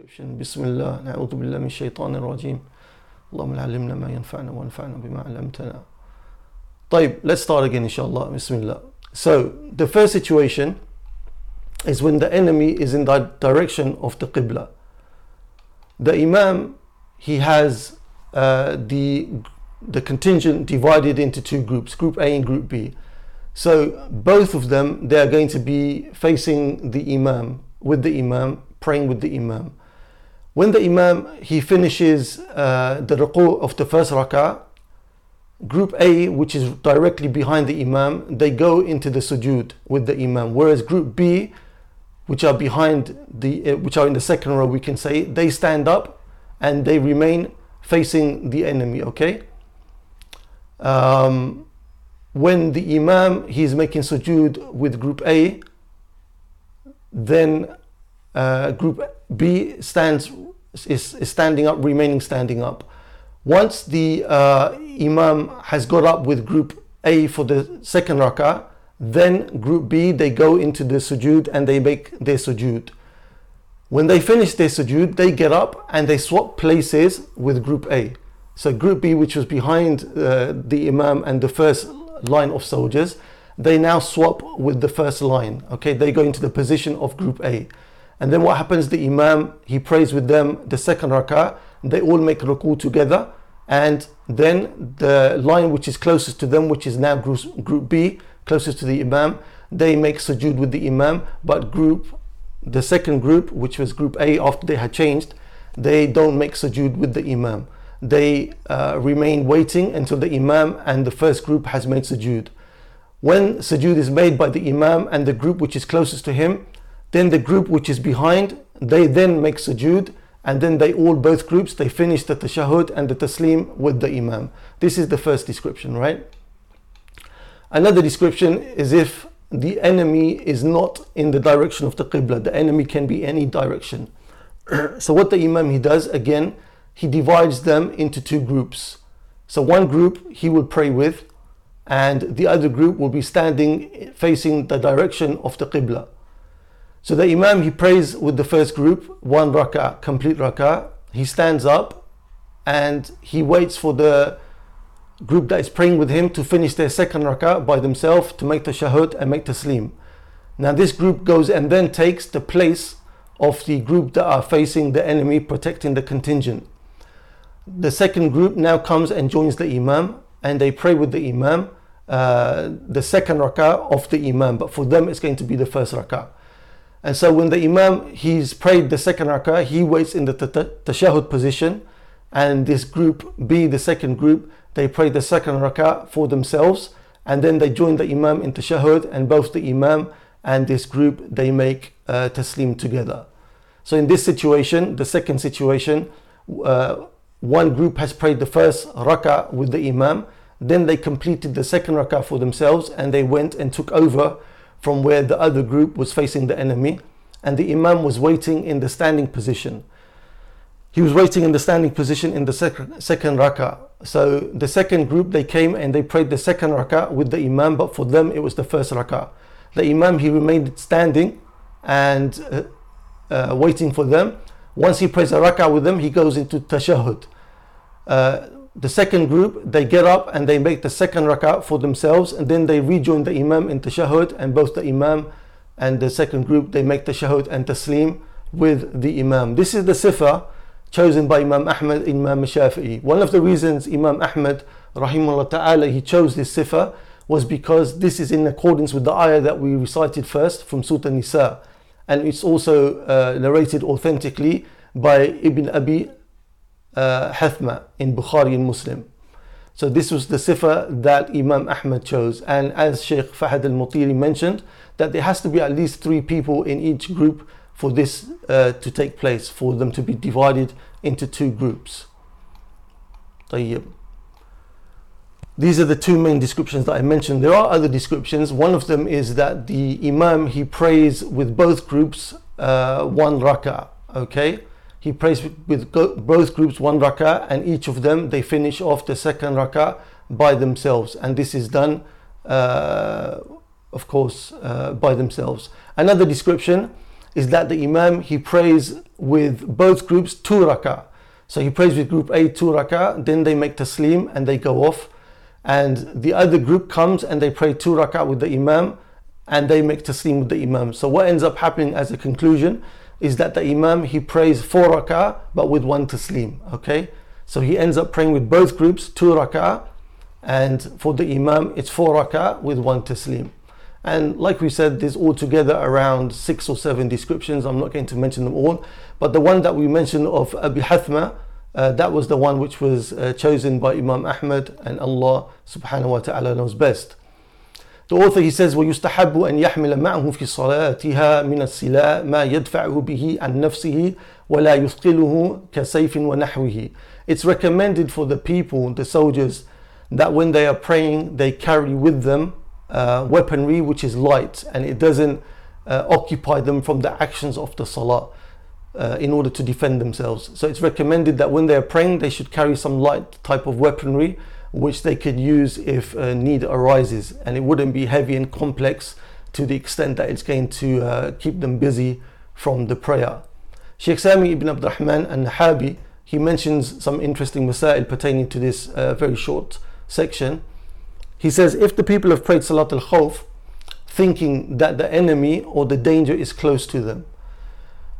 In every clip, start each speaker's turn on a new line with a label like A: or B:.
A: description بسم الله نعوذ بالله من الشيطان الرجيم اللهم علمنا ما ينفعنا وانفعنا بما علمتنا طيب let's start again inshallah Bismillah so the first situation is when the enemy is in the direction of the Qibla the Imam he has uh, the the contingent divided into two groups group A and group B so both of them they are going to be facing the Imam with the Imam praying with the Imam when the Imam he finishes uh, the ruku of the first rak'ah, group A, which is directly behind the Imam, they go into the sujood with the Imam. Whereas group B, which are behind the, uh, which are in the second row, we can say they stand up and they remain facing the enemy. Okay. Um, when the Imam he is making sujood with group A, then uh, group B stands is, is standing up, remaining standing up. Once the uh, Imam has got up with group A for the second rak'ah, then group B they go into the sujood and they make their sujood. When they finish their sujood, they get up and they swap places with group A. So group B, which was behind uh, the Imam and the first line of soldiers, they now swap with the first line. Okay, they go into the position of group A. And then what happens? The Imam he prays with them the second rak'ah. They all make ruku together, and then the line which is closest to them, which is now group, group B, closest to the Imam, they make sujood with the Imam. But group, the second group, which was group A, after they had changed, they don't make sujood with the Imam. They uh, remain waiting until the Imam and the first group has made sujood. When sujood is made by the Imam and the group which is closest to him, then the group which is behind, they then make sujood and then they all both groups they finish the tashahud and the taslim with the imam. This is the first description, right? Another description is if the enemy is not in the direction of the qibla. The enemy can be any direction. so what the imam he does again, he divides them into two groups. So one group he will pray with and the other group will be standing facing the direction of the qibla. So the Imam he prays with the first group, one rak'ah, complete rak'ah. He stands up and he waits for the group that is praying with him to finish their second rak'ah by themselves to make the shahud and make the taslim. Now this group goes and then takes the place of the group that are facing the enemy protecting the contingent. The second group now comes and joins the Imam and they pray with the Imam uh, the second rak'ah of the Imam, but for them it's going to be the first rak'ah. And so when the Imam he's prayed the second rak'ah, he waits in the tashahud position, and this group B, the second group, they pray the second rak'ah for themselves, and then they join the Imam in tashahud, and both the Imam and this group they make uh, taslim together. So in this situation, the second situation, uh, one group has prayed the first rak'ah with the Imam, then they completed the second rak'ah for themselves, and they went and took over from where the other group was facing the enemy, and the Imam was waiting in the standing position. He was waiting in the standing position in the second, second rak'ah. So the second group they came and they prayed the second rak'ah with the Imam, but for them it was the first rak'ah. The Imam he remained standing and uh, uh, waiting for them. Once he prays a rak'ah with them, he goes into tashahud. Uh, the second group they get up and they make the second rak'ah for themselves and then they rejoin the imam in tashahud and both the imam and the second group they make tashahud and taslim with the imam. This is the sifa chosen by imam ahmad imam shafi'i. One of the reasons imam ahmad rahimahullah ta'ala he chose this sifa was because this is in accordance with the ayah that we recited first from surah nisa and it's also uh, narrated authentically by ibn abi uh, Hathma in Bukhari and Muslim. So this was the sifa that Imam Ahmad chose. And as Sheikh Fahad al-Mutiri mentioned, that there has to be at least three people in each group for this uh, to take place, for them to be divided into two groups. طيب. These are the two main descriptions that I mentioned. There are other descriptions. One of them is that the Imam he prays with both groups uh, one rak'ah. Okay, He prays with both groups one rak'ah and each of them they finish off the second rak'ah by themselves and this is done uh, of course uh, by themselves another description is that the Imam he prays with both groups two rak'ah. So he prays with group A two rak'ah, then they make taslim and they go off. And the other group comes and they pray two rak'ah with the Imam and they make taslim with the Imam. So what ends up happening as a conclusion is that the Imam he prays four rak'ah but with one taslim. Okay? So he ends up praying with both groups, two rak'ah, and for the Imam it's four rak'ah with one taslim. And like we said, there's altogether around six or seven descriptions. I'm not going to mention them all, but the one that we mentioned of Abi Hathma, uh, that was the one which was uh, chosen by Imam Ahmad, and Allah subhanahu wa ta'ala knows best. The author he says ويستحب أن يحمل معه في صلاتها من السلاء ما يدفعه به عن نفسه ولا يثقله كسيف ونحوه. It's recommended for the people, the soldiers, that when they are praying, they carry with them uh, weaponry which is light and it doesn't uh, occupy them from the actions of the salah uh, in order to defend themselves. So it's recommended that when they are praying, they should carry some light type of weaponry which they could use if uh, need arises and it wouldn't be heavy and complex to the extent that it's going to uh, keep them busy from the prayer. Sheikh Sami ibn Abdurrahman and Nahabi he mentions some interesting masail pertaining to this uh, very short section. He says, if the people have prayed Salat al Khawf, thinking that the enemy or the danger is close to them,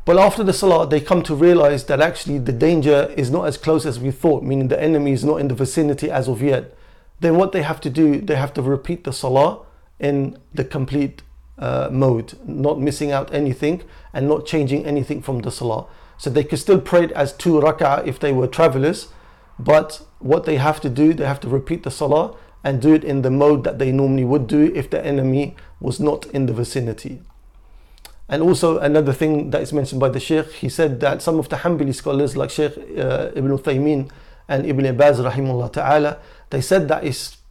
A: but after the Salah, they come to realize that actually the danger is not as close as we thought, meaning the enemy is not in the vicinity as of yet. Then what they have to do, they have to repeat the Salah in the complete uh, mode, not missing out anything and not changing anything from the Salah. So they could still pray it as two rak'ah if they were travelers, but what they have to do, they have to repeat the Salah and do it in the mode that they normally would do if the enemy was not in the vicinity. And also another thing that is mentioned by the Sheikh, he said that some of the Hanbali scholars like Sheikh uh, Ibn Uthaymeen and Ibn Baz rahimullah ta'ala, they said that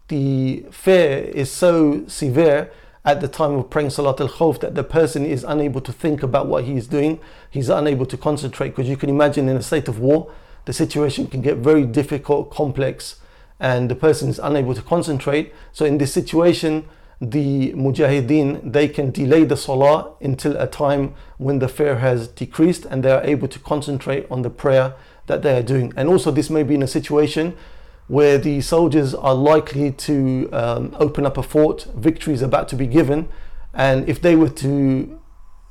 A: the fear is so severe at the time of praying Salat al-Khawf that the person is unable to think about what he is doing. He's unable to concentrate because you can imagine in a state of war, the situation can get very difficult, complex, and the person is unable to concentrate. So in this situation, the mujahideen they can delay the salah until a time when the fear has decreased and they are able to concentrate on the prayer that they are doing. And also this may be in a situation where the soldiers are likely to um, open up a fort, victory is about to be given, and if they were to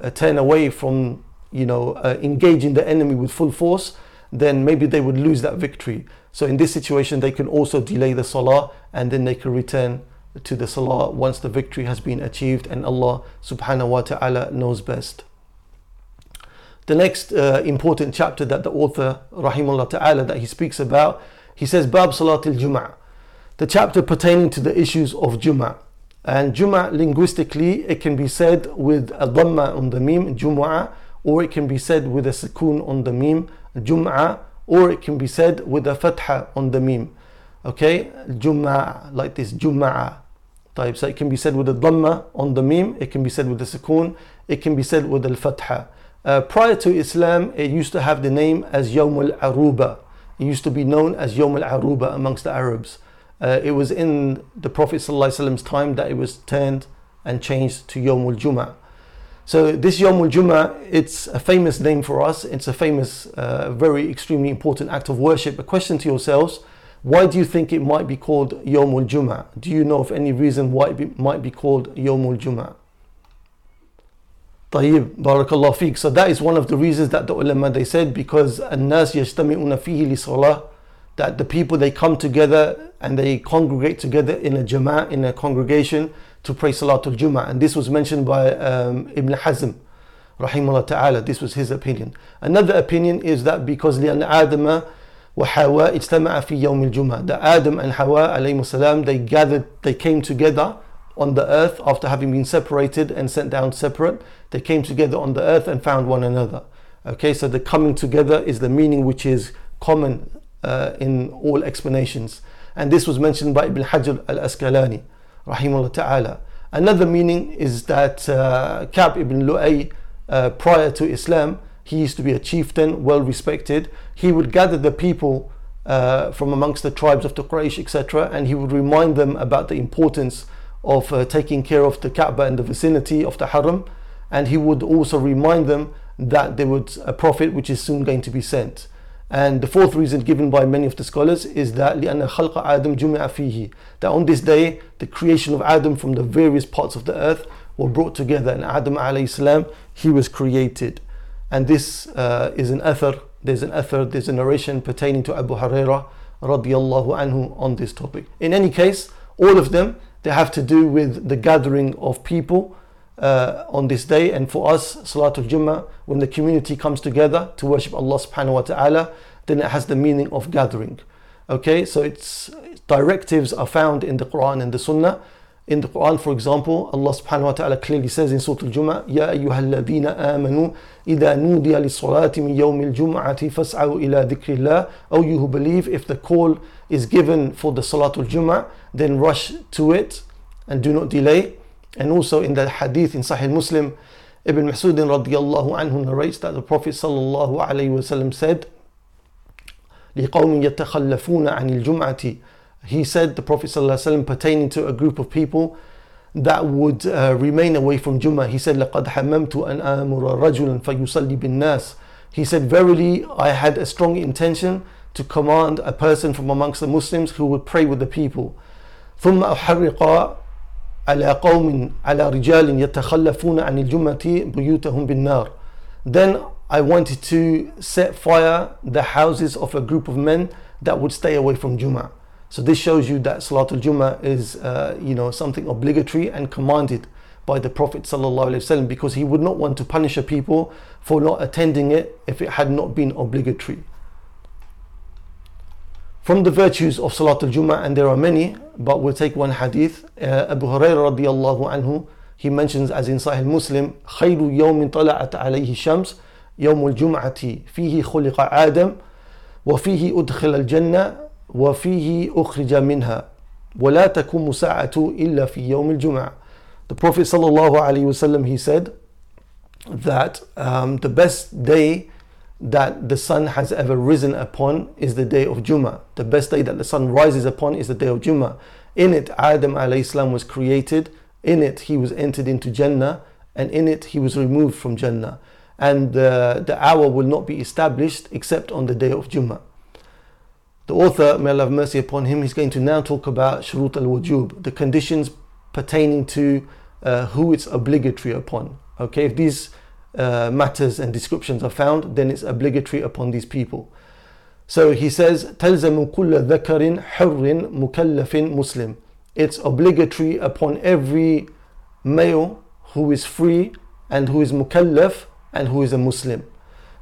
A: uh, turn away from you know uh, engaging the enemy with full force, then maybe they would lose that victory. So in this situation, they can also delay the salah and then they can return to the salah once the victory has been achieved and Allah subhanahu wa ta'ala knows best. The next uh, important chapter that the author rahimullah ta'ala that he speaks about, he says Bab Salat al-Jum'ah, the chapter pertaining to the issues of Jum'ah. And Jum'ah linguistically it can be said with a dhamma on the mim, Jum'ah, or it can be said with a sukoon on the mim, Jum'ah, or it can be said with a fatha on the mim. Okay, Jum'ah, like this, Jum'ah. طيب so it can be said with the dhamma on the mim it can be said with the sukoon it can be said with the fatha uh, prior to Islam it used to have the name as Yawm al-Aruba it used to be known as Yawm al-Aruba amongst the Arabs uh, it was in the Prophet ﷺ's time that it was turned and changed to Yawm al-Jum'ah so this Yomul al it's a famous name for us. It's a famous, uh, very extremely important act of worship. A question to yourselves, why do you think it might be called Yom al Jum'ah? Do you know of any reason why it be, might be called Yom al Jum'ah? طيب barakallah fiqh. So that is one of the reasons that the ulama they said because الناس يجتمعون فيه لصلاة that the people they come together and they congregate together in a jama'ah in a congregation to pray Salatul Jum'ah and this was mentioned by um, Ibn Hazm rahimahullah ta'ala this was his opinion another opinion is that because لأن آدم وحواء اجتمع في يوم الجمعة. The Adam and Hawa alayhi salam, they gathered, they came together on the earth after having been separated and sent down separate. They came together on the earth and found one another. Okay, so the coming together is the meaning which is common uh, in all explanations. And this was mentioned by Ibn Hajar al-Asqalani, rahimahullah ta'ala. Another meaning is that uh, Ka'b ibn Lu'ay, uh, prior to Islam, he used to be a chieftain, well respected. He would gather the people uh, from amongst the tribes of the Quraysh, etc., and he would remind them about the importance of uh, taking care of the Kaaba and the vicinity of the Haram. and he would also remind them that there was a prophet which is soon going to be sent. And the fourth reason given by many of the scholars is that لأن خلق آدم جمع فيه that on this day the creation of Adam from the various parts of the earth were brought together and Adam alayhi salam he was created and this uh, is an athar there's an athar there's a narration pertaining to Abu Huraira radiallahu anhu on this topic in any case all of them they have to do with the gathering of people uh, on this day. And for us, Salatul Jummah, when the community comes together to worship Allah subhanahu wa ta'ala, then it has the meaning of gathering. Okay, so its directives are found in the Quran and the Sunnah. In the Quran, for example, Allah subhanahu wa ta'ala clearly says in Surah Al-Jum'ah, يَا أَيُّهَا الَّذِينَ آمَنُوا إِذَا نُودِيَ لِلصَّلَاةِ مِنْ يَوْمِ الْجُمْعَةِ فَاسْعَوْا إِلَى ذِكْرِ اللَّهِ O you who believe, if the call is given for the Salatul Jum'ah, then rush to it and do not delay. And also in the hadith in Sahih Muslim, Ibn Masud radiallahu anhu narrates that the Prophet sallallahu alayhi wasallam said, لِقَوْمٍ يَتَخَلَّفُونَ عَنِ الْجُمْعَةِ He said, the Prophet sallallahu alayhi wasallam pertaining to a group of people that would uh, remain away from Jummah. He said, لَقَدْ حَمَمْتُ أَنْ آمُرَ رَجُلًا فَيُصَلِّ بِالنَّاسِ He said, verily I had a strong intention to command a person from amongst the Muslims who would pray with the people. ثم أحرق على قوم على رجال يتخلفون عن الجمعة بيوتهم بالنار then I wanted to set fire the houses of a group of men that would stay away from Jummah so this shows you that Salatul Jummah is uh, you know something obligatory and commanded by the Prophet ﷺ because he would not want to punish a people for not attending it if it had not been obligatory from the virtues of Salatul Jummah, and there are many, but we'll take one hadith. Uh, Abu Hurairah radiallahu anhu, he mentions as in Sahih Muslim, خير يوم طلعت عليه الشمس يوم الجمعة فيه خلق آدم وفيه أدخل الجنة وفيه أخرج منها ولا تكون ساعة إلا في يوم الجمعة. The Prophet sallallahu alaihi wasallam he said that um, the best day that the sun has ever risen upon is the day of Jummah. The best day that the sun rises upon is the day of Jummah. In it, Adam salam was created. In it, he was entered into Jannah. And in it, he was removed from Jannah. And uh, the hour will not be established except on the day of Jummah. The author, may Allah have mercy upon him, he's going to now talk about Shurut al Wujub, the conditions pertaining to uh, who it's obligatory upon. Okay, if these uh, matters and descriptions are found, then it's obligatory upon these people. So he says, تلزم كل ذكر حر مكلف مسلم. It's obligatory upon every male who is free and who is mukallaf and who is a Muslim.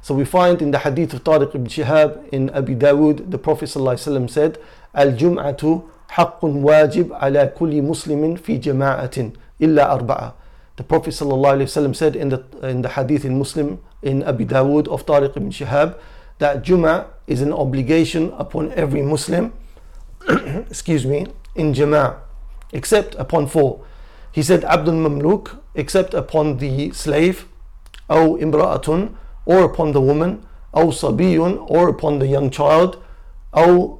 A: So we find in the hadith of Tariq ibn Shihab in Abi Dawud, the Prophet ﷺ said, الجمعة حق واجب على كل مسلم في جماعة إلا أربعة. The Prophet ﷺ said in the, in the hadith in Muslim in Abi Dawood of Tariq ibn Shihab that Jummah is an obligation upon every Muslim, excuse me, in Jama'ah, except upon four. He said Abdul Mamluk, except upon the slave, أو imra'atun, or upon the woman, أو sabiyun, or upon the young child, أو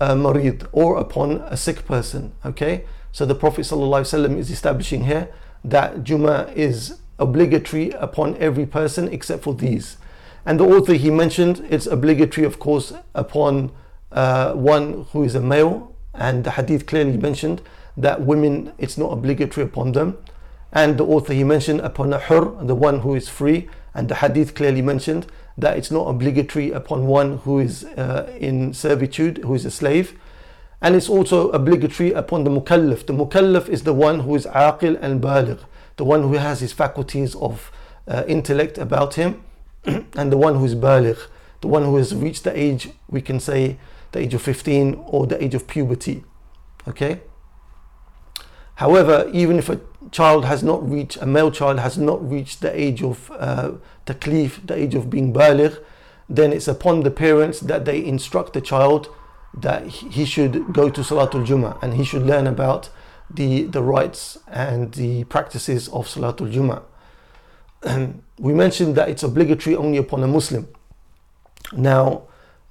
A: marid, or upon a sick person. Okay, so the Prophet ﷺ is establishing here that Jummah is obligatory upon every person except for these. And the author he mentioned it's obligatory, of course, upon uh, one who is a male, and the hadith clearly mentioned that women it's not obligatory upon them. And the author he mentioned upon a hur, the one who is free, and the hadith clearly mentioned that it's not obligatory upon one who is uh, in servitude, who is a slave and it's also obligatory upon the mukallaf. The mukallaf is the one who is aqil and baligh, the one who has his faculties of uh, intellect about him, and the one who is baligh, the one who has reached the age, we can say, the age of 15 or the age of puberty. Okay? However, even if a child has not reached, a male child has not reached the age of uh, taklif, the age of being baligh, then it's upon the parents that they instruct the child that he should go to Salatul Jummah and he should learn about the, the rights and the practices of Salatul Jummah. And we mentioned that it's obligatory only upon a Muslim. Now,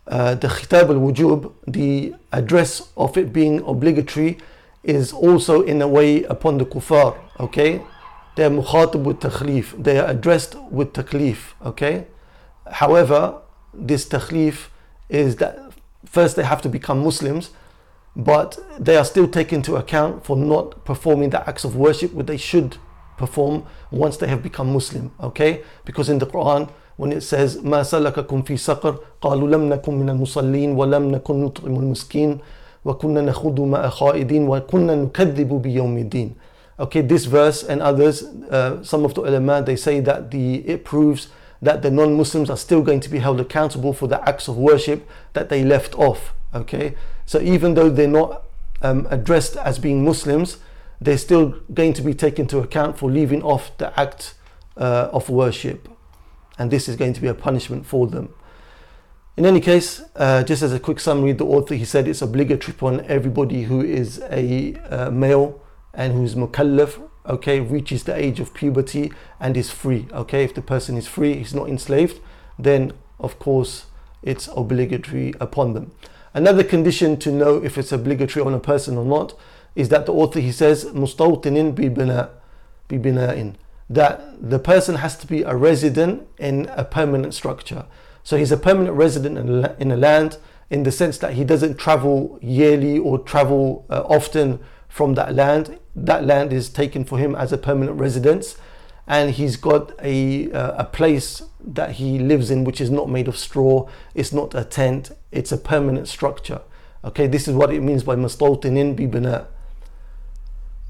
A: uh, the Khitab al Wujub, the address of it being obligatory, is also in a way upon the kuffar, okay? They are mukhatab with takhlif. They are addressed with taklif. Okay. However, this takhlif is that first they have to become Muslims, but they are still taken into account for not performing the acts of worship which they should perform once they have become Muslim. Okay, because in the Quran when it says ما سلككم في سقر قالوا لم نكن من المصلين ولم نكن نطعم المسكين وكنا نخوض مع خائدين وكنا نكذب بيوم الدين okay this verse and others uh, some of the ulama they say that the it proves that the non-muslims are still going to be held accountable for the acts of worship that they left off okay so even though they're not um, addressed as being muslims they're still going to be taken into account for leaving off the act uh, of worship and this is going to be a punishment for them. In any case, uh, just as a quick summary, the author he said it's obligatory upon everybody who is a uh, male and who's mukallaf, okay, reaches the age of puberty and is free. Okay, if the person is free, he's not enslaved, then of course it's obligatory upon them. Another condition to know if it's obligatory on a person or not is that the author he says mustawtinin bi bina'in that the person has to be a resident in a permanent structure. So he's a permanent resident in a land in the sense that he doesn't travel yearly or travel uh, often from that land. That land is taken for him as a permanent residence, and he's got a uh, a place that he lives in which is not made of straw. It's not a tent. It's a permanent structure. Okay, this is what it means by mustawtinin bi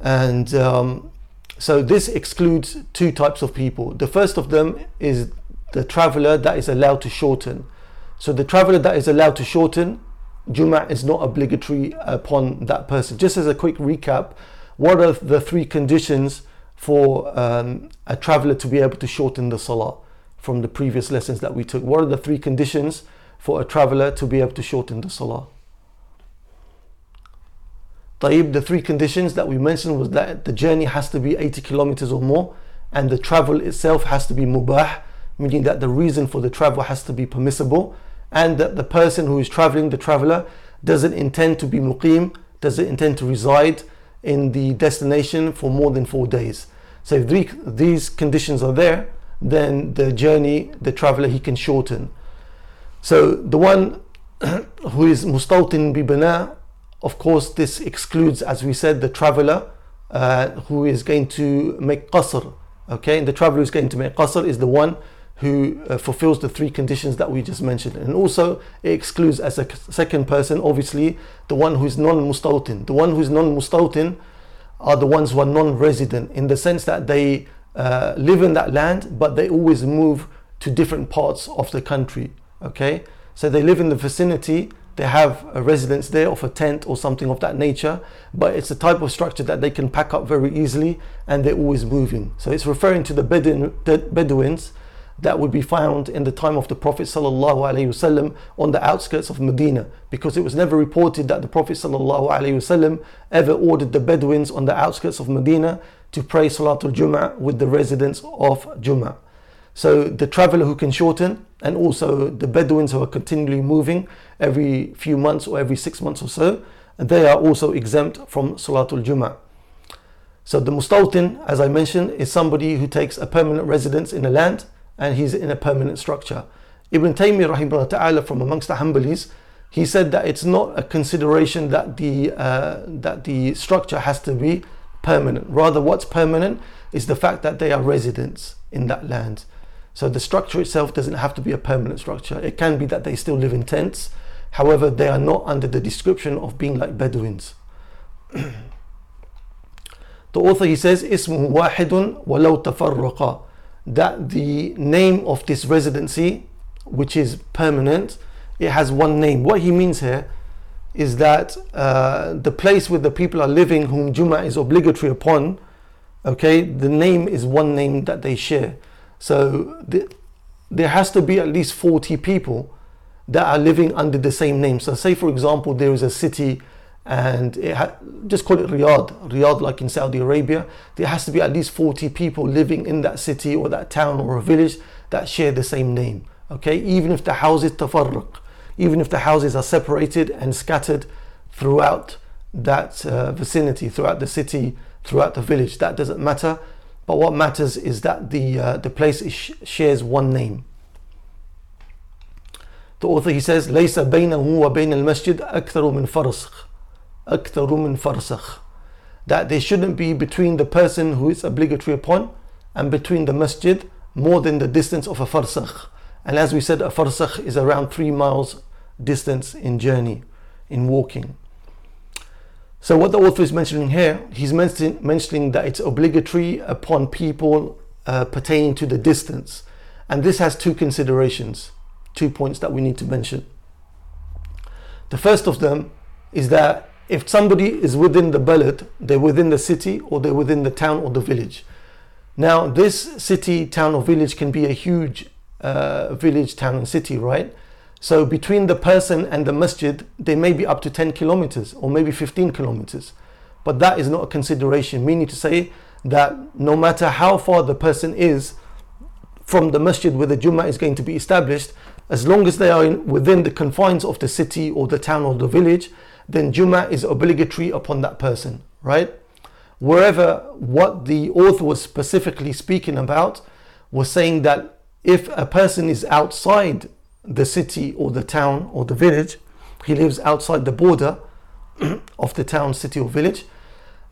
A: And um, so this excludes two types of people. The first of them is the traveler that is allowed to shorten. So the traveler that is allowed to shorten, Jum'ah is not obligatory upon that person. Just as a quick recap, what are the three conditions for um, a traveler to be able to shorten the salah from the previous lessons that we took? What are the three conditions for a traveler to be able to shorten the salah? Taib, the three conditions that we mentioned was that the journey has to be 80 kilometers or more and the travel itself has to be mubah, meaning that the reason for the travel has to be permissible and that the person who is traveling, the traveler, doesn't intend to be muqim, doesn't intend to reside in the destination for more than four days. So if these conditions are there, then the journey, the traveler, he can shorten. So the one who is mustawtin bi bina of course, this excludes, as we said, the traveler uh, who is going to make qasr. Okay, and the traveler who is going to make qasr is the one who uh, fulfills the three conditions that we just mentioned. And also, it excludes as a second person, obviously, the one who is non mustawtin. The one who is non mustawtin are the ones who are non resident in the sense that they uh, live in that land, but they always move to different parts of the country. Okay, so they live in the vicinity they have a residence there of a tent or something of that nature, but it's a type of structure that they can pack up very easily and they're always moving. So it's referring to the Bedouins that would be found in the time of the Prophet ﷺ on the outskirts of Medina because it was never reported that the Prophet ﷺ ever ordered the Bedouins on the outskirts of Medina to pray Salatul Jum'ah with the residents of Jum'ah. So the traveler who can shorten and also the Bedouins who are continually moving every few months or every six months or so, they are also exempt from Salatul Jummah. So the Mustawtin, as I mentioned, is somebody who takes a permanent residence in a land and he's in a permanent structure. Ibn Taymiyyah rahimahullah ta'ala from amongst the Hanbalis, he said that it's not a consideration that the uh, that the structure has to be permanent. Rather, what's permanent is the fact that they are residents in that land. So the structure itself doesn't have to be a permanent structure. It can be that they still live in tents. However, they are not under the description of being like Bedouins. the author he says, "Ismu wahidun walau tafarraqa." That the name of this residency, which is permanent, it has one name. What he means here is that uh, the place where the people are living, whom Juma is obligatory upon, okay, the name is one name that they share. So the, there has to be at least 40 people that are living under the same name. So say for example there is a city and it ha- just call it Riyadh, Riyadh like in Saudi Arabia. There has to be at least 40 people living in that city or that town or a village that share the same name. Okay, even if the houses tafarruq, even if the houses are separated and scattered throughout that uh, vicinity, throughout the city, throughout the village, that doesn't matter but what matters is that the uh, the place is, shares one name. The author he says ليس بينه وبين المسجد أكثر من فرسخ أكثر من فرسخ that there shouldn't be between the person who is obligatory upon and between the masjid more than the distance of a farsakh. And as we said, a farsakh is around three miles distance in journey, in walking. So what the author is mentioning here, he's mentioning that it's obligatory upon people uh, pertaining to the distance. And this has two considerations, two points that we need to mention. The first of them is that if somebody is within the balad, they're within the city or they're within the town or the village. Now, this city, town, or village can be a huge uh, village, town, and city, right? So, between the person and the masjid, they may be up to 10 kilometers or maybe 15 kilometers. But that is not a consideration, meaning to say that no matter how far the person is from the masjid where the Jummah is going to be established, as long as they are in, within the confines of the city or the town or the village, then Jummah is obligatory upon that person, right? Wherever what the author was specifically speaking about was saying that if a person is outside the city or the town or the village, he lives outside the border of the town, city, or village,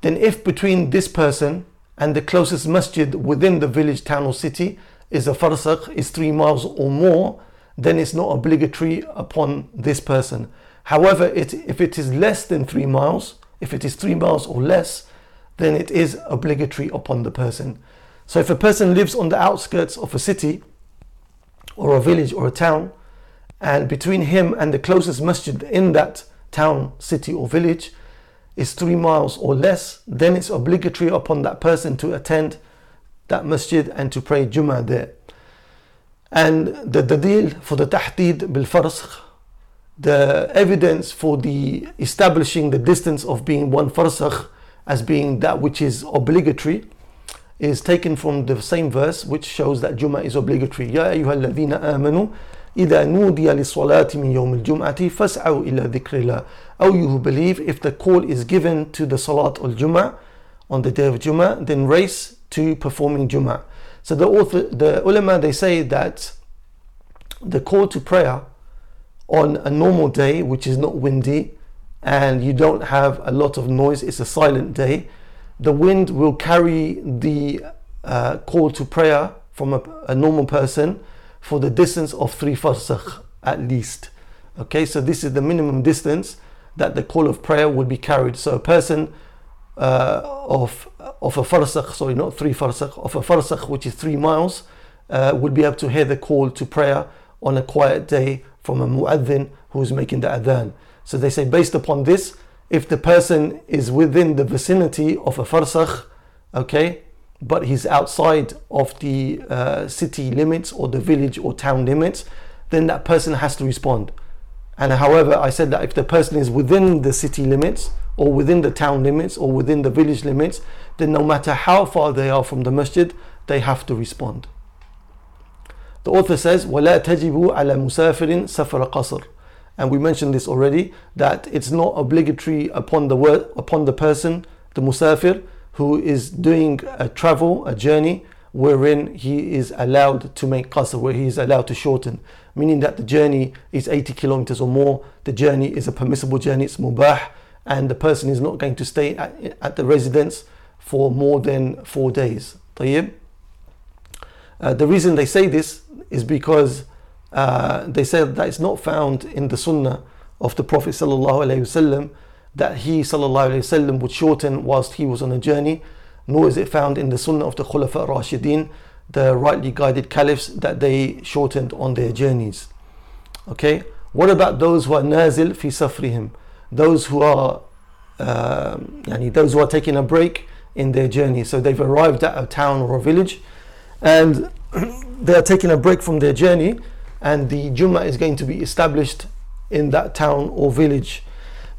A: then if between this person and the closest masjid within the village, town, or city is a farsakh, is three miles or more, then it's not obligatory upon this person. However, it, if it is less than three miles, if it is three miles or less, then it is obligatory upon the person. So if a person lives on the outskirts of a city or a village or a town, and between him and the closest masjid in that town, city, or village is three miles or less, then it's obligatory upon that person to attend that masjid and to pray Jummah there. And the dalil for the tahdid bil farsakh the evidence for the establishing the distance of being one farsakh as being that which is obligatory is taken from the same verse which shows that Jummah is obligatory. Ya أيها الذين آمنوا إذا نودي للصلاة من يوم الجمعة فاسعوا إلى ذكر الله. Oh, you who believe, if the call is given to the Salat al Jummah on the day of Jummah, then race to performing Jummah. So the author, the ulama, they say that the call to prayer on a normal day, which is not windy and you don't have a lot of noise, it's a silent day, the wind will carry the uh, call to prayer from a, a, normal person for the distance of three farsakh at least. Okay, so this is the minimum distance that the call of prayer would be carried. So a person uh, of of a farsakh, sorry, not three farsakh, of a farsakh which is three miles, uh, would be able to hear the call to prayer on a quiet day from a mu'adhin who's making the adhan. So they say, based upon this, if the person is within the vicinity of a farsakh, okay, but he's outside of the uh, city limits or the village or town limits, then that person has to respond. And however, I said that if the person is within the city limits or within the town limits or within the village limits, then no matter how far they are from the masjid, they have to respond. The author says, وَلَا تَجِبُ عَلَى مُسَافِرٍ سَفَرَ قَصْرٍ and we mentioned this already that it's not obligatory upon the word, upon the person, the musafir, who is doing a travel, a journey, wherein he is allowed to make qasr, where he is allowed to shorten, meaning that the journey is 80 kilometers or more. The journey is a permissible journey, it's mubah, and the person is not going to stay at, at the residence for more than four days. طيب? Uh, the reason they say this is because uh, they said that it's not found in the sunnah of the Prophet وسلم, that he وسلم, would shorten whilst he was on a journey, nor is it found in the sunnah of the Khulafa Rashidin, the rightly guided caliphs, that they shortened on their journeys. Okay, what about those who are nazil fi safrihim? Those who are, uh, those who are taking a break in their journey. So they've arrived at a town or a village and they are taking a break from their journey and the Jummah is going to be established in that town or village.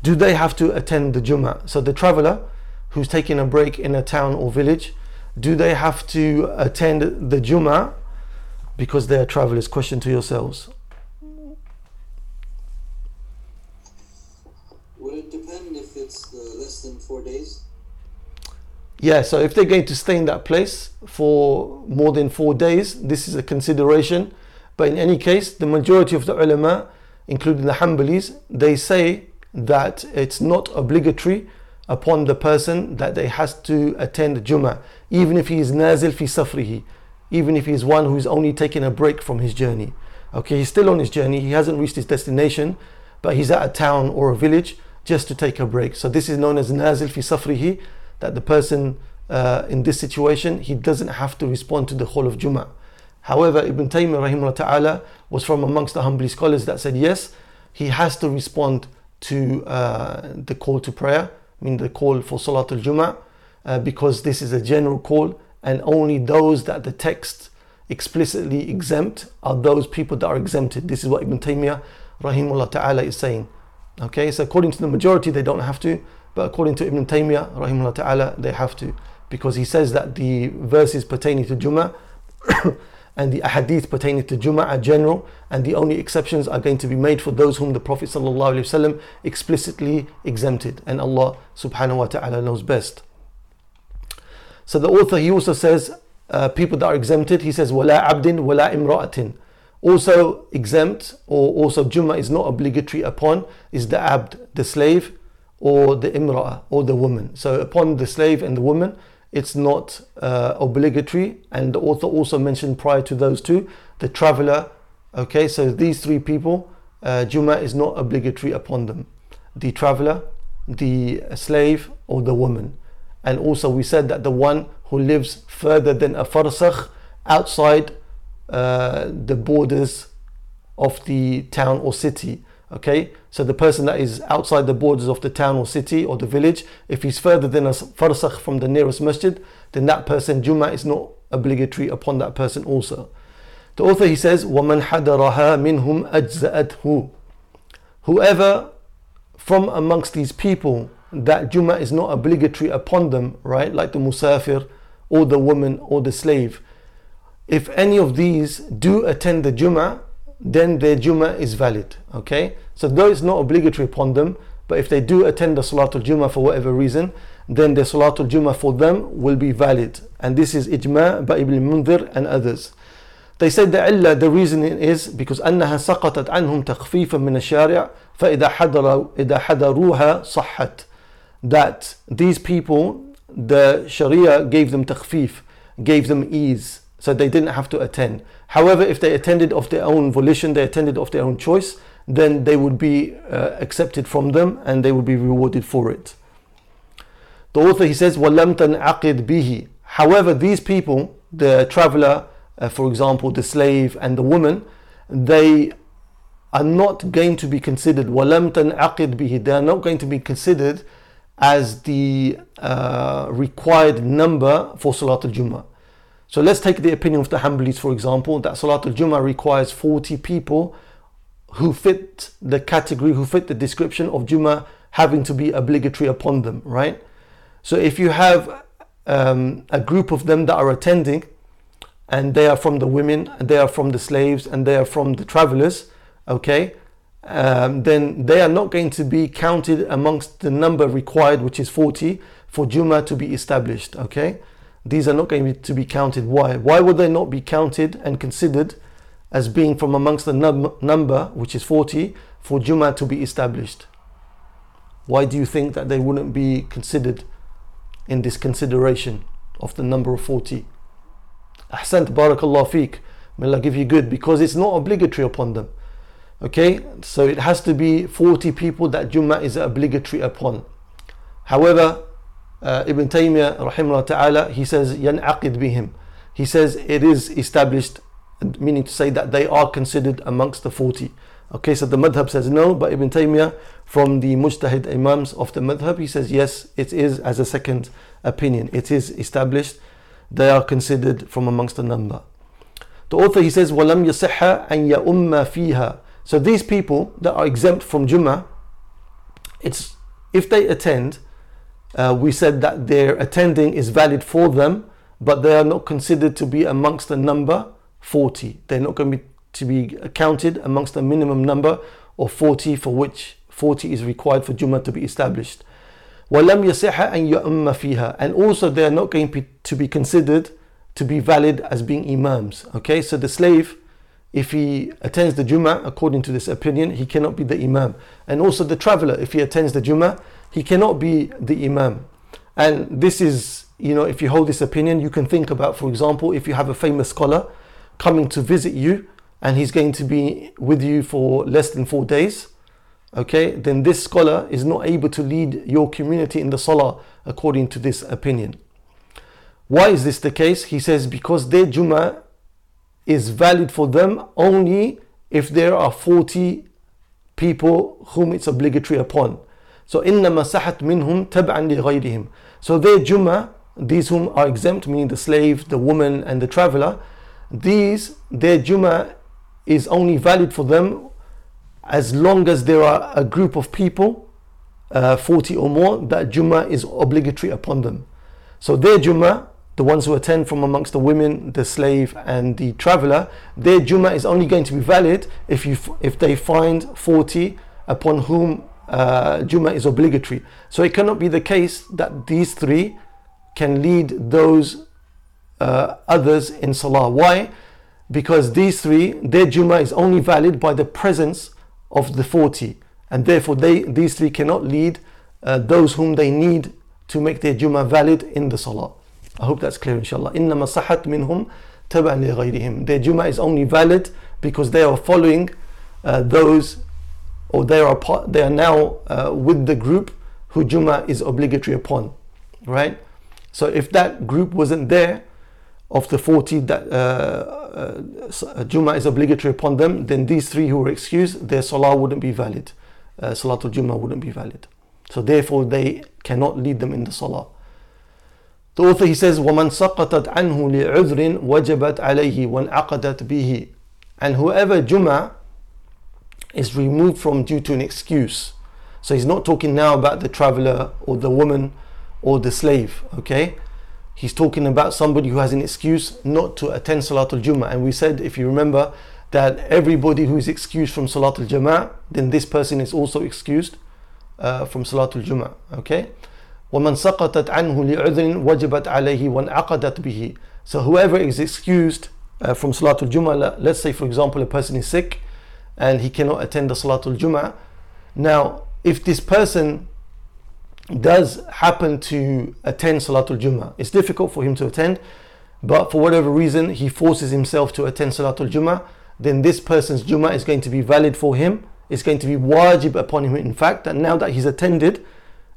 A: Do they have to attend the Jummah? So the traveler who's taking a break in a town or village, do they have to attend the Jummah because they are travelers? Question to yourselves.
B: Would it depend if it's less than four days?
A: Yeah, so if they're going to stay in that place for more than four days, this is a consideration. But in any case, the majority of the ulama, including the Hanbalis, they say that it's not obligatory upon the person that they has to attend Jummah, even if he is nazil fi safrihi, even if he is one who is only taking a break from his journey. Okay, he's still on his journey, he hasn't reached his destination, but he's at a town or a village just to take a break. So this is known as nazil fi safrihi, that the person uh, in this situation, he doesn't have to respond to the whole of Jummah. However, Ibn Taymiyyah rahimahullah ta'ala was from amongst the Hanbali scholars that said yes, he has to respond to uh, the call to prayer, I mean the call for Salatul Jummah, uh, because this is a general call and only those that the text explicitly exempt are those people that are exempted. This is what Ibn Taymiyyah rahimahullah ta'ala is saying. Okay, so according to the majority they don't have to, but according to Ibn Taymiyyah rahimahullah ta'ala they have to because he says that the verses pertaining to Jummah and the ahadith pertaining to Jummah are general and the only exceptions are going to be made for those whom the Prophet explicitly exempted and Allah subhanahu wa ta'ala knows best. So the author he also says uh, people that are exempted he says wala abdin wala imra'atin also exempt or also Jummah is not obligatory upon is the abd the slave or the imra'ah or the woman. So upon the slave and the woman it's not uh, obligatory. And the author also mentioned prior to those two the traveler okay? So these three people uh, Jummah is not obligatory upon them. The traveler the slave or the woman. And also we said that the one who lives further than a farsakh outside uh, the borders of the town or city okay so the person that is outside the borders of the town or city or the village if he's further than a farsakh from the nearest masjid then that person Jummah is not obligatory upon that person also the author he says وَمَنْ حَدَرَهَا مِنْهُمْ أَجْزَأَتْهُ whoever from amongst these people that Jummah is not obligatory upon them right like the musafir or the woman or the slave if any of these do attend the Jummah then their Jummah is valid. Okay, so though it's not obligatory upon them, but if they do attend the Salatul Jummah for whatever reason, then the Salatul Jummah for them will be valid. And this is Ijma' by Ibn Mundhir and others. They said the illa, the reason is because أنها سقطت عنهم تخفيفا من الشارع فإذا حضروا إذا حضروها صحت. That these people, the Sharia gave them takhfif, gave them ease so they didn't have to attend. However, if they attended of their own volition, they attended of their own choice, then they would be uh, accepted from them and they would be rewarded for it. The author he says, وَلَمْ تَنْعَقِدْ بِهِ However, these people, the traveler, uh, for example, the slave and the woman, they are not going to be considered وَلَمْ تَنْعَقِدْ بِهِ They are not going to be considered as the uh, required number for Salatul Jummah. So let's take the opinion of the Hanbalis, for example, that Salatul Jummah requires 40 people who fit the category, who fit the description of Jummah having to be obligatory upon them, right? So if you have um, a group of them that are attending, and they are from the women, and they are from the slaves, and they are from the travelers, okay, um, then they are not going to be counted amongst the number required, which is 40, for Jummah to be established, okay? These are not going to be counted. Why? Why would they not be counted and considered as being from amongst the num- number, which is 40, for Jummah to be established? Why do you think that they wouldn't be considered in this consideration of the number of 40? Ahsant, barakallah fik. May Allah give you good because it's not obligatory upon them. Okay, so it has to be 40 people that Jummah is obligatory upon. However, uh, Ibn Taymiyyah rahimahullah ta'ala he says yan'aqid bihim. He says it is established meaning to say that they are considered amongst the 40 okay so the madhab says no but Ibn Taymiyyah from the mujtahid imams of the madhab he says yes it is as a second opinion. It is established. They are considered from amongst the number. The author he says walam yasihha an ya'umma fiha. So these people that are exempt from Jummah it's if they attend uh, we said that their attending is valid for them, but they are not considered to be amongst the number 40. They're not going to be, to be counted amongst the minimum number of 40 for which 40 is required for Jummah to be established. وَلَمْ يَصِحَ أَنْ يَأُمَّ فِيهَا And also they are not going to be considered to be valid as being imams. Okay, so the slave, if he attends the Jummah, according to this opinion, he cannot be the imam. And also the traveler, if he attends the Jummah, he cannot be the imam. And this is, you know, if you hold this opinion, you can think about, for example, if you have a famous scholar coming to visit you and he's going to be with you for less than four days, okay, then this scholar is not able to lead your community in the salah according to this opinion. Why is this the case? He says because their Jummah is valid for them only if there are 40 people whom it's obligatory upon. So إنما صحت منهم تبعا لغيرهم. So their Jummah, these whom are exempt, meaning the slave, the woman, and the traveler, these their Jummah is only valid for them as long as there are a group of people, uh, 40 or more, that Jummah is obligatory upon them. So their Jummah, the ones who attend from amongst the women, the slave, and the traveler, their Jummah is only going to be valid if you if they find 40 upon whom uh, Jummah is obligatory. So it cannot be the case that these three can lead those uh, others in Salah. Why? Because these three, their Jummah is only valid by the presence of the 40 and therefore they these three cannot lead uh, those whom they need to make their Jummah valid in the Salah. I hope that's clear inshallah. إنما صحت منهم تبعا لغيرهم. Their Jummah is only valid because they are following uh, those or they are part, they are now uh, with the group who Jummah is obligatory upon. Right? So if that group wasn't there of the 40 that uh, uh, Jummah is obligatory upon them, then these three who were excused, their salah wouldn't be valid. Uh, Salatul Jummah wouldn't be valid. So therefore they cannot lead them in the salah. The author he says, وَمَنْ سَقَطَتْ عَنْهُ لِعُذْرٍ وَجَبَتْ عَلَيْهِ وَانْعَقَدَتْ بِهِ And whoever Jummah is removed from due to an excuse. So he's not talking now about the traveler or the woman or the slave, okay? He's talking about somebody who has an excuse not to attend Salatul Jummah. And we said, if you remember, that everybody who is excused from Salatul Jama'ah, then this person is also excused uh, from Salatul Jummah. Okay? وَمَنْ سَقَطَتْ عَنْهُ لِعُذْرٍ وَجِبَتْ عَلَيْهِ وَانْعَقَدَتْ بِهِ So whoever is excused uh, from Salatul Jummah, let's say for example a person is sick and he cannot attend the Salatul Jummah. Now, if this person does happen to attend Salatul Jummah. It's difficult for him to attend, but for whatever reason he forces himself to attend Salatul Jummah, then this person's Jummah is going to be valid for him. It's going to be wajib upon him, in fact, and now that he's attended,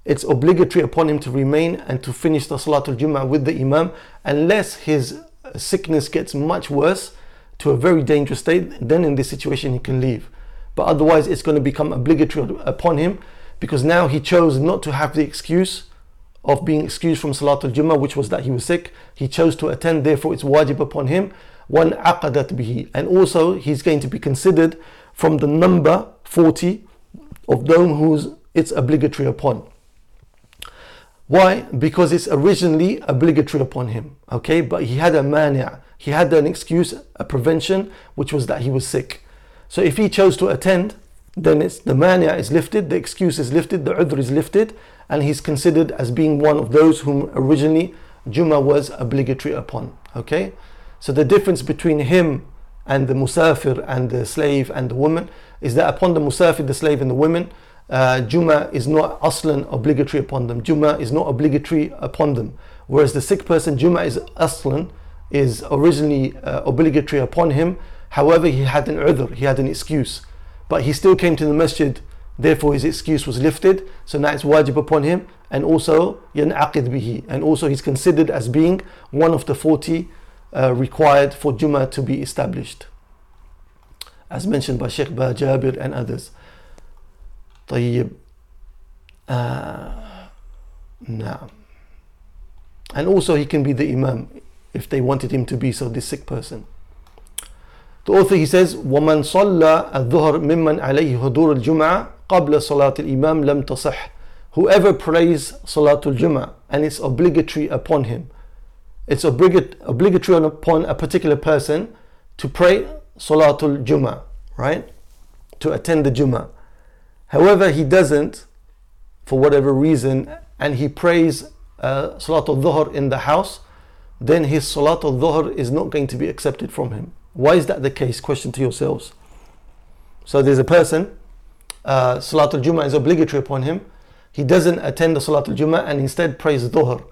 A: it's obligatory upon him to remain and to finish the Salatul Jummah with the Imam unless his sickness gets much worse to a very dangerous state, then in this situation he can leave. But otherwise, it's going to become obligatory upon him because now he chose not to have the excuse of being excused from Salatul Jummah, which was that he was sick. He chose to attend, therefore it's wajib upon him. Wan'aqadat bihi. And also he's going to be considered from the number 40 of those whose it's obligatory upon. Why? Because it's originally obligatory upon him. Okay, but he had a mania, he had an excuse, a prevention, which was that he was sick. So if he chose to attend, then it's the mania is lifted, the excuse is lifted, the udhr is lifted, and he's considered as being one of those whom originally Jummah was obligatory upon. Okay? So the difference between him and the musafir and the slave and the woman is that upon the musafir, the slave and the woman, uh, Jummah is not aslan obligatory upon them. Jummah is not obligatory upon them. Whereas the sick person, Jummah is aslan, is originally uh, obligatory upon him. However, he had an udhr, he had an excuse but he still came to the masjid therefore his excuse was lifted so now it's wajib upon him and also yanaqid bihi and also he's considered as being one of the 40 uh, required for Jummah to be established as mentioned by Sheikh Ba Jabir and others طيب uh, nah. and also he can be the imam if they wanted him to be so this sick person the author he says ومن صلى الظهر ممن عليه حضور الجمعة قبل صلاة الإمام لم تصح Whoever prays Salatul Jummah and it's obligatory upon him, it's obligatory upon a particular person to pray Salatul Jummah, right? To attend the Jummah. However, he doesn't, for whatever reason, and he prays uh, Salatul Dhuhr in the house, then his salat al dhuhr is not going to be accepted from him. Why is that the case? Question to yourselves. So there's a person, uh, salat al Jummah is obligatory upon him. He doesn't attend the salat al Jummah and instead prays dhuhr.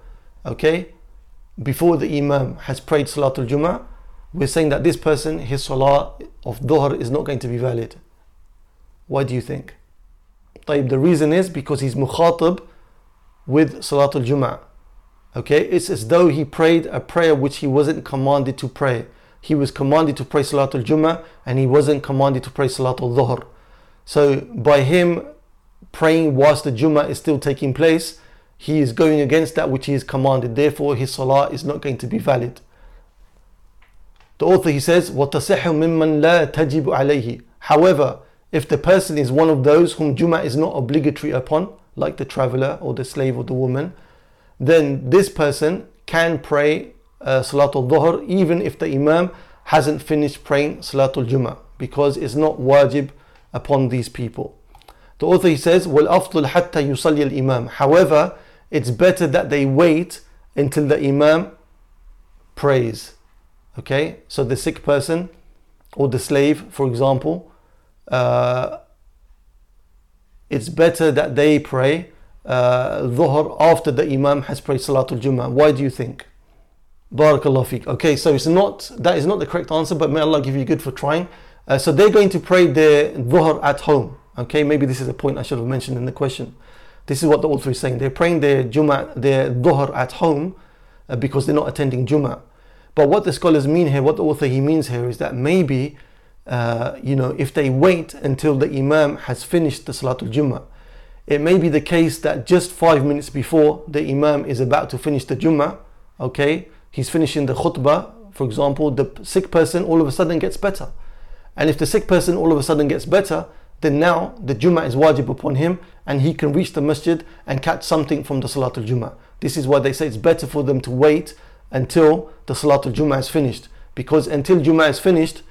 A: Okay? Before the Imam has prayed salat al Jummah, we're saying that this person, his salat of dhuhr is not going to be valid. Why do you think? The reason is because he's mukhatab with salat al-jumah. Okay, it's as though he prayed a prayer which he wasn't commanded to pray. He was commanded to pray Salatul Jummah and he wasn't commanded to pray Salatul Dhuhr. So by him praying whilst the Jummah is still taking place, he is going against that which he is commanded. Therefore, his Salah is not going to be valid. The author he says, وَتَصِحُ مِمَّنْ لَا تَجِبُ عَلَيْهِ However, if the person is one of those whom Jummah is not obligatory upon, like the traveler or the slave or the woman, then this person can pray uh, Salatul Dhuhr even if the Imam hasn't finished praying Salatul Jummah because it's not wajib upon these people. The author he says, وَالْأَفْضُلْ حَتَّى يُصَلِّي الْإِمَامِ However, it's better that they wait until the Imam prays. Okay, so the sick person or the slave, for example, uh, it's better that they pray uh, Dhuhr after the Imam has prayed Salatul Jummah. Why do you think? Barakallah fik. Okay, so it's not that is not the correct answer, but may Allah give you good for trying. Uh, so they're going to pray their Dhuhr at home. Okay, maybe this is a point I should have mentioned in the question. This is what the author is saying. They're praying their Jummah, their Dhuhr at home uh, because they're not attending Jummah. But what the scholars mean here, what the author he means here is that maybe uh, you know, if they wait until the Imam has finished the Salatul Jummah, it may be the case that just five minutes before the Imam is about to finish the Jummah, okay, he's finishing the khutbah, for example, the sick person all of a sudden gets better. And if the sick person all of a sudden gets better, then now the Jummah is wajib upon him and he can reach the masjid and catch something from the Salatul Jummah. This is why they say it's better for them to wait until the Salatul Jummah is finished. Because until Jummah is finished,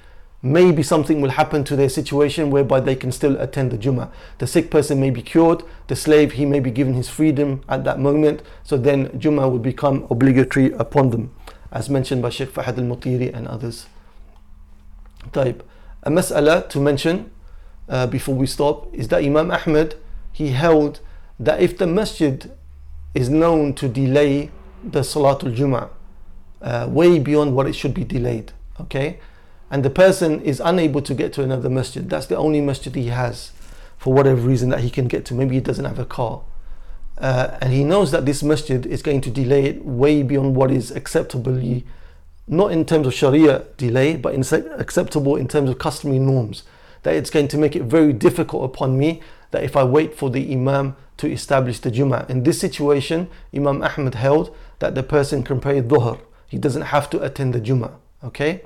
A: maybe something will happen to their situation whereby they can still attend the Jummah. The sick person may be cured, the slave, he may be given his freedom at that moment, so then Jummah would become obligatory upon them, as mentioned by Sheikh Fahad al Mutiri and others. Type. A mas'ala to mention uh, before we stop is that Imam Ahmad he held that if the masjid is known to delay the Salatul Jummah uh, way beyond what it should be delayed, okay, and the person is unable to get to another masjid, that's the only masjid he has for whatever reason that he can get to. Maybe he doesn't have a car. Uh, and he knows that this masjid is going to delay it way beyond what is acceptably, not in terms of Sharia delay, but in acceptable in terms of customary norms. That it's going to make it very difficult upon me that if I wait for the Imam to establish the Jummah. In this situation, Imam Ahmed held that the person can pray Dhuhr. He doesn't have to attend the Jummah. Okay?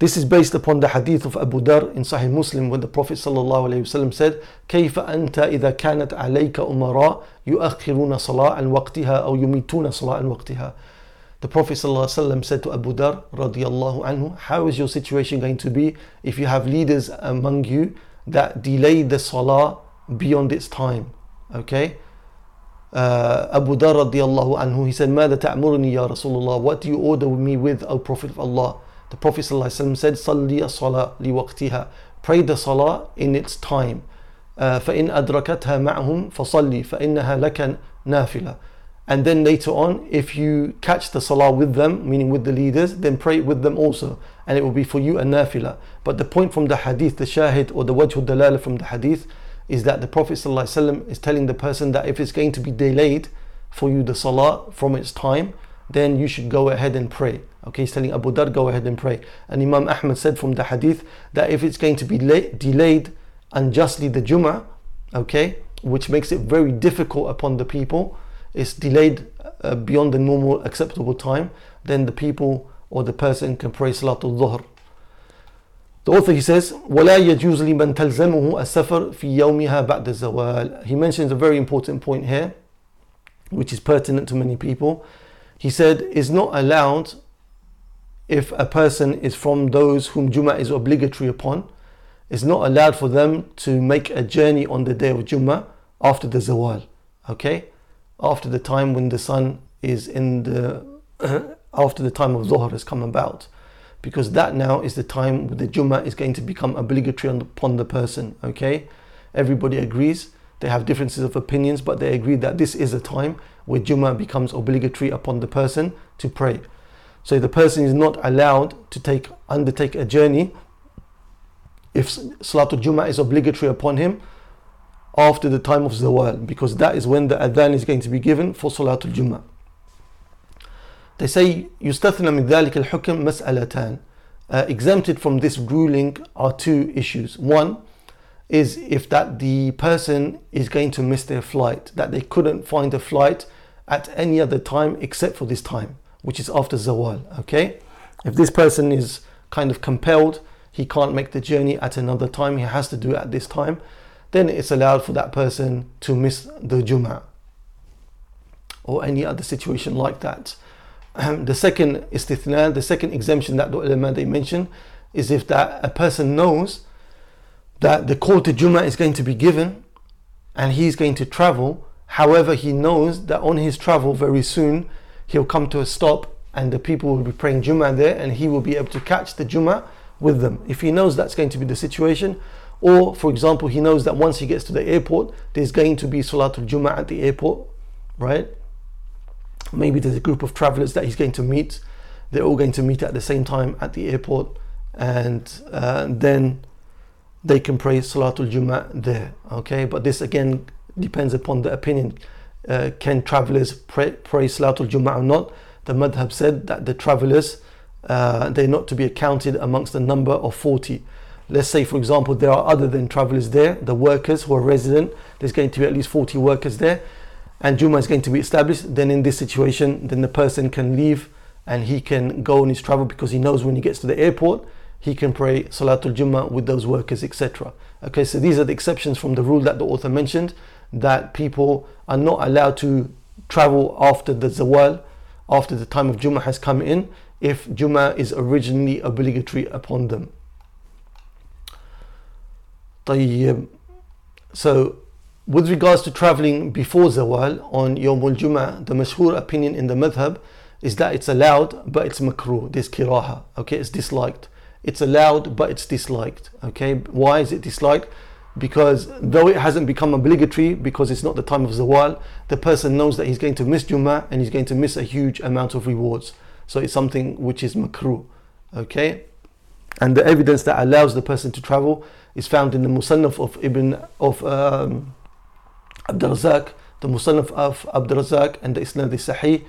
A: This is based upon the hadith of Abu Dharr in Sahih Muslim when the Prophet ﷺ said, كيف أنت إذا كانت عليك أمراء يؤخرون صلاة عن وقتها أو يميتون صلاة عن وقتها. The Prophet ﷺ said to Abu Dharr رضي الله عنه, how is your situation going to be if you have leaders among you that delay the salah beyond its time? Okay? Uh, Abu Dharr رضي الله عنه he said, ماذا تأمرني يا رسول الله? What do you order me with, O Prophet of Allah? The Prophet ﷺ said, صلي الصلاة لوقتها. Pray the salah in its time. Uh, فإن أدركتها معهم فصلي فإنها لك نافلة. And then later on, if you catch the salah with them, meaning with the leaders, then pray with them also. And it will be for you a nafila. But the point from the hadith, the shahid or the wajh dalala from the hadith, is that the Prophet ﷺ is telling the person that if it's going to be delayed for you the salah from its time, then you should go ahead and pray. Okay, he's telling Abu Dharr, go ahead and pray. And Imam Ahmad said from the hadith that if it's going to be late, delayed unjustly the Jummah, okay, which makes it very difficult upon the people, it's delayed uh, beyond the normal acceptable time, then the people or the person can pray Salatul Dhuhr. The author he says, وَلَا يَجُوزُ لِمَنْ تَلْزَمُهُ السَّفَرْ فِي يَوْمِهَا بَعْدَ الزَّوَالِ He mentions a very important point here, which is pertinent to many people. He said, it's not allowed if a person is from those whom Jummah is obligatory upon, it's not allowed for them to make a journey on the day of Jummah after the Zawal. Okay? after the time when the sun is in the after the time of Dhuhr has come about because that now is the time the Jummah is going to become obligatory upon the person okay everybody agrees they have differences of opinions but they agree that this is a time where Jummah becomes obligatory upon the person to pray so the person is not allowed to take undertake a journey if Salatul Jummah is obligatory upon him after the time of Zawal because that is when the adhan is going to be given for Salatul Jummah. They say يستثنى من ذلك الحكم مسألتان uh, exempted from this ruling are two issues. One is if that the person is going to miss their flight, that they couldn't find a flight at any other time except for this time, which is after Zawal. Okay, if this person is kind of compelled, he can't make the journey at another time, he has to do it at this time then it's allowed for that person to miss the Jummah or any other situation like that. The second istithna, the second exemption that the ulama they mention is if that a person knows that the call to Jummah is going to be given and he's going to travel. However, he knows that on his travel very soon he'll come to a stop and the people will be praying Jummah there and he will be able to catch the Jummah with them. If he knows that's going to be the situation, or, for example, he knows that once he gets to the airport, there's going to be Salatul Jummah at the airport, right? Maybe there's a group of travelers that he's going to meet. They're all going to meet at the same time at the airport, and uh, then they can pray Salatul Jummah there, okay? But this again depends upon the opinion. Uh, can travelers pray, pray Salatul Jummah or not? The madhab said that the travelers, uh, they're not to be accounted amongst the number of 40 let's say for example there are other than travelers there the workers who are resident there's going to be at least 40 workers there and Jummah is going to be established then in this situation then the person can leave and he can go on his travel because he knows when he gets to the airport he can pray Salatul Jummah with those workers etc okay so these are the exceptions from the rule that the author mentioned that people are not allowed to travel after the Zawal after the time of Jummah has come in if Jummah is originally obligatory upon them طيب so with regards to traveling before Zawal on Yawm al-Jum'ah the mashhur opinion in the madhab is that it's allowed but it's makruh this kiraha okay it's disliked it's allowed but it's disliked okay why is it disliked Because though it hasn't become obligatory because it's not the time of zawal the person knows that he's going to miss Jummah and he's going to miss a huge amount of rewards so it's something which is makruh okay and the evidence that allows the person to travel is found in the Musannaf of Ibn of um, Razak, the Musannaf of Abd Razak and the Isnad Sahih.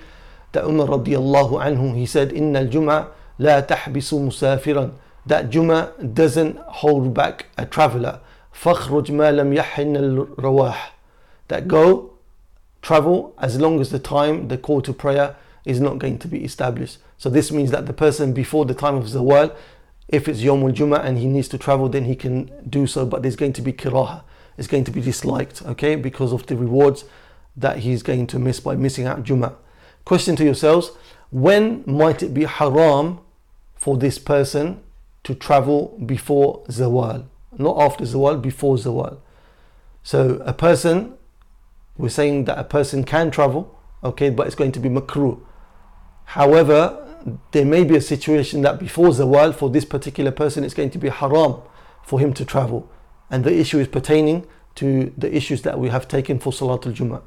A: That Umar radiallahu anhu he said, "Inna al-Jum'a la tahbisu musafiran." That Jum'ah doesn't hold back a traveler. فَخْرُجْ مَا لَمْ يَحِنَّ الرَّوَاحِ That go, travel, as long as the time, the call to prayer is not going to be established. So this means that the person before the time of Zawal if it's Yom al Jummah and he needs to travel, then he can do so, but there's going to be kiraha. It's going to be disliked, okay, because of the rewards that he's going to miss by missing out Jummah. Question to yourselves when might it be haram for this person to travel before Zawal? Not after Zawal, before Zawal. So a person, we're saying that a person can travel, okay, but it's going to be makruh. However, there may be a situation that before Zawal for this particular person it's going to be haram for him to travel. And the issue is pertaining to the issues that we have taken for Salatul Jummah.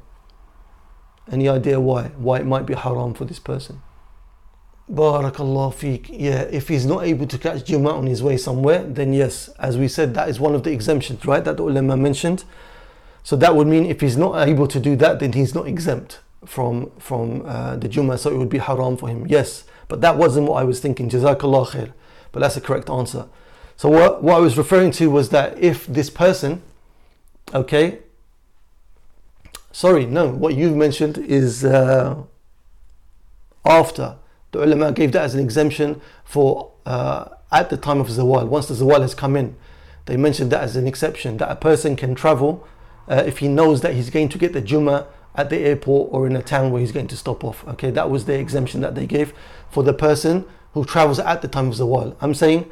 A: Any idea why? Why it might be haram for this person? Barakallah fik. Yeah, if he's not able to catch Jummah on his way somewhere, then yes, as we said, that is one of the exemptions, right? That the ulama mentioned. So that would mean if he's not able to do that, then he's not exempt from from uh, the Jummah, so it would be haram for him. Yes, but that wasn't what I was thinking. Jazakallah khair. But that's the correct answer. So what, what I was referring to was that if this person, okay, sorry, no, what you've mentioned is uh, after. The ulama gave that as an exemption for uh, at the time of zawal. Once the zawal has come in, they mentioned that as an exception that a person can travel uh, if he knows that he's going to get the Jummah at the airport or in a town where he's going to stop off. Okay, that was the exemption that they gave for the person who travels at the time of Zawal. I'm saying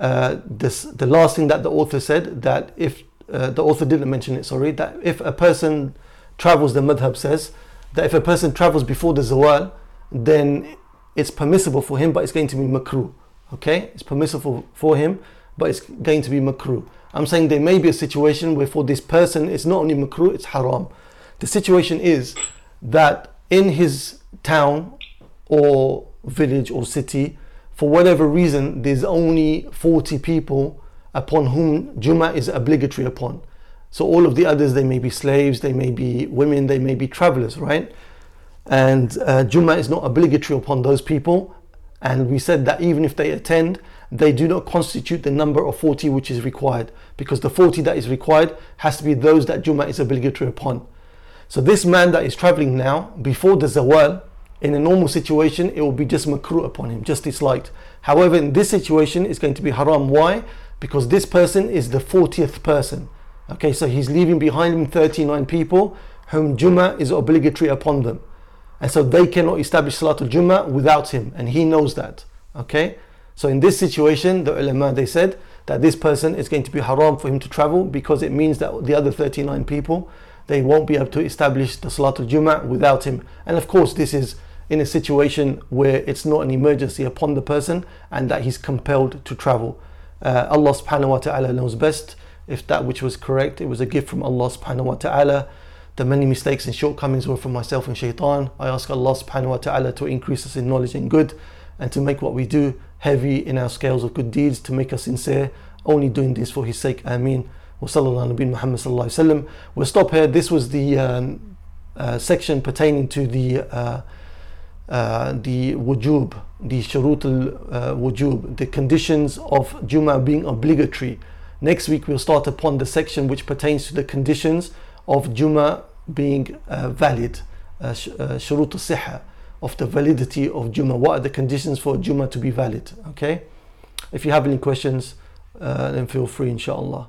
A: uh, this the last thing that the author said that if uh, the author didn't mention it, sorry, that if a person travels, the madhab says that if a person travels before the zawal, then it's permissible for him, but it's going to be makruh. Okay, it's permissible for him, but it's going to be makruh. I'm saying there may be a situation where for this person it's not only makruh, it's haram. The situation is that in his town or village or city, for whatever reason, there's only 40 people upon whom Jummah is obligatory upon. So all of the others, they may be slaves, they may be women, they may be travelers, right? And uh, Jummah is not obligatory upon those people. And we said that even if they attend, they do not constitute the number of 40 which is required because the 40 that is required has to be those that Jummah is obligatory upon. So this man that is traveling now before the Zawal, in a normal situation, it will be just makruh upon him, just disliked. However, in this situation, it's going to be haram. Why? Because this person is the 40th person. Okay, so he's leaving behind him 39 people whom Jummah is obligatory upon them. And so they cannot establish Salatul Jummah without him, and he knows that. Okay? So in this situation, the ulama they said that this person is going to be haram for him to travel because it means that the other 39 people they won't be able to establish the Salatul Jummah without him. And of course, this is in a situation where it's not an emergency upon the person and that he's compelled to travel. Uh, Allah subhanahu wa ta'ala knows best if that which was correct, it was a gift from Allah subhanahu wa ta'ala. The many mistakes and shortcomings were from myself and shaitan. I ask Allah subhanahu wa ta'ala to increase us in knowledge and good and to make what we do heavy in our scales of good deeds, to make us sincere, only doing this for His sake. Ameen. We'll stop here. This was the um, uh, section pertaining to the uh, uh, the wujub, the shurut al wujub, the conditions of Jummah being obligatory. Next week we'll start upon the section which pertains to the conditions of Jummah being uh, valid, uh, al of the validity of Juma. What are the conditions for Juma to be valid? Okay. If you have any questions, uh, then feel free, inshallah.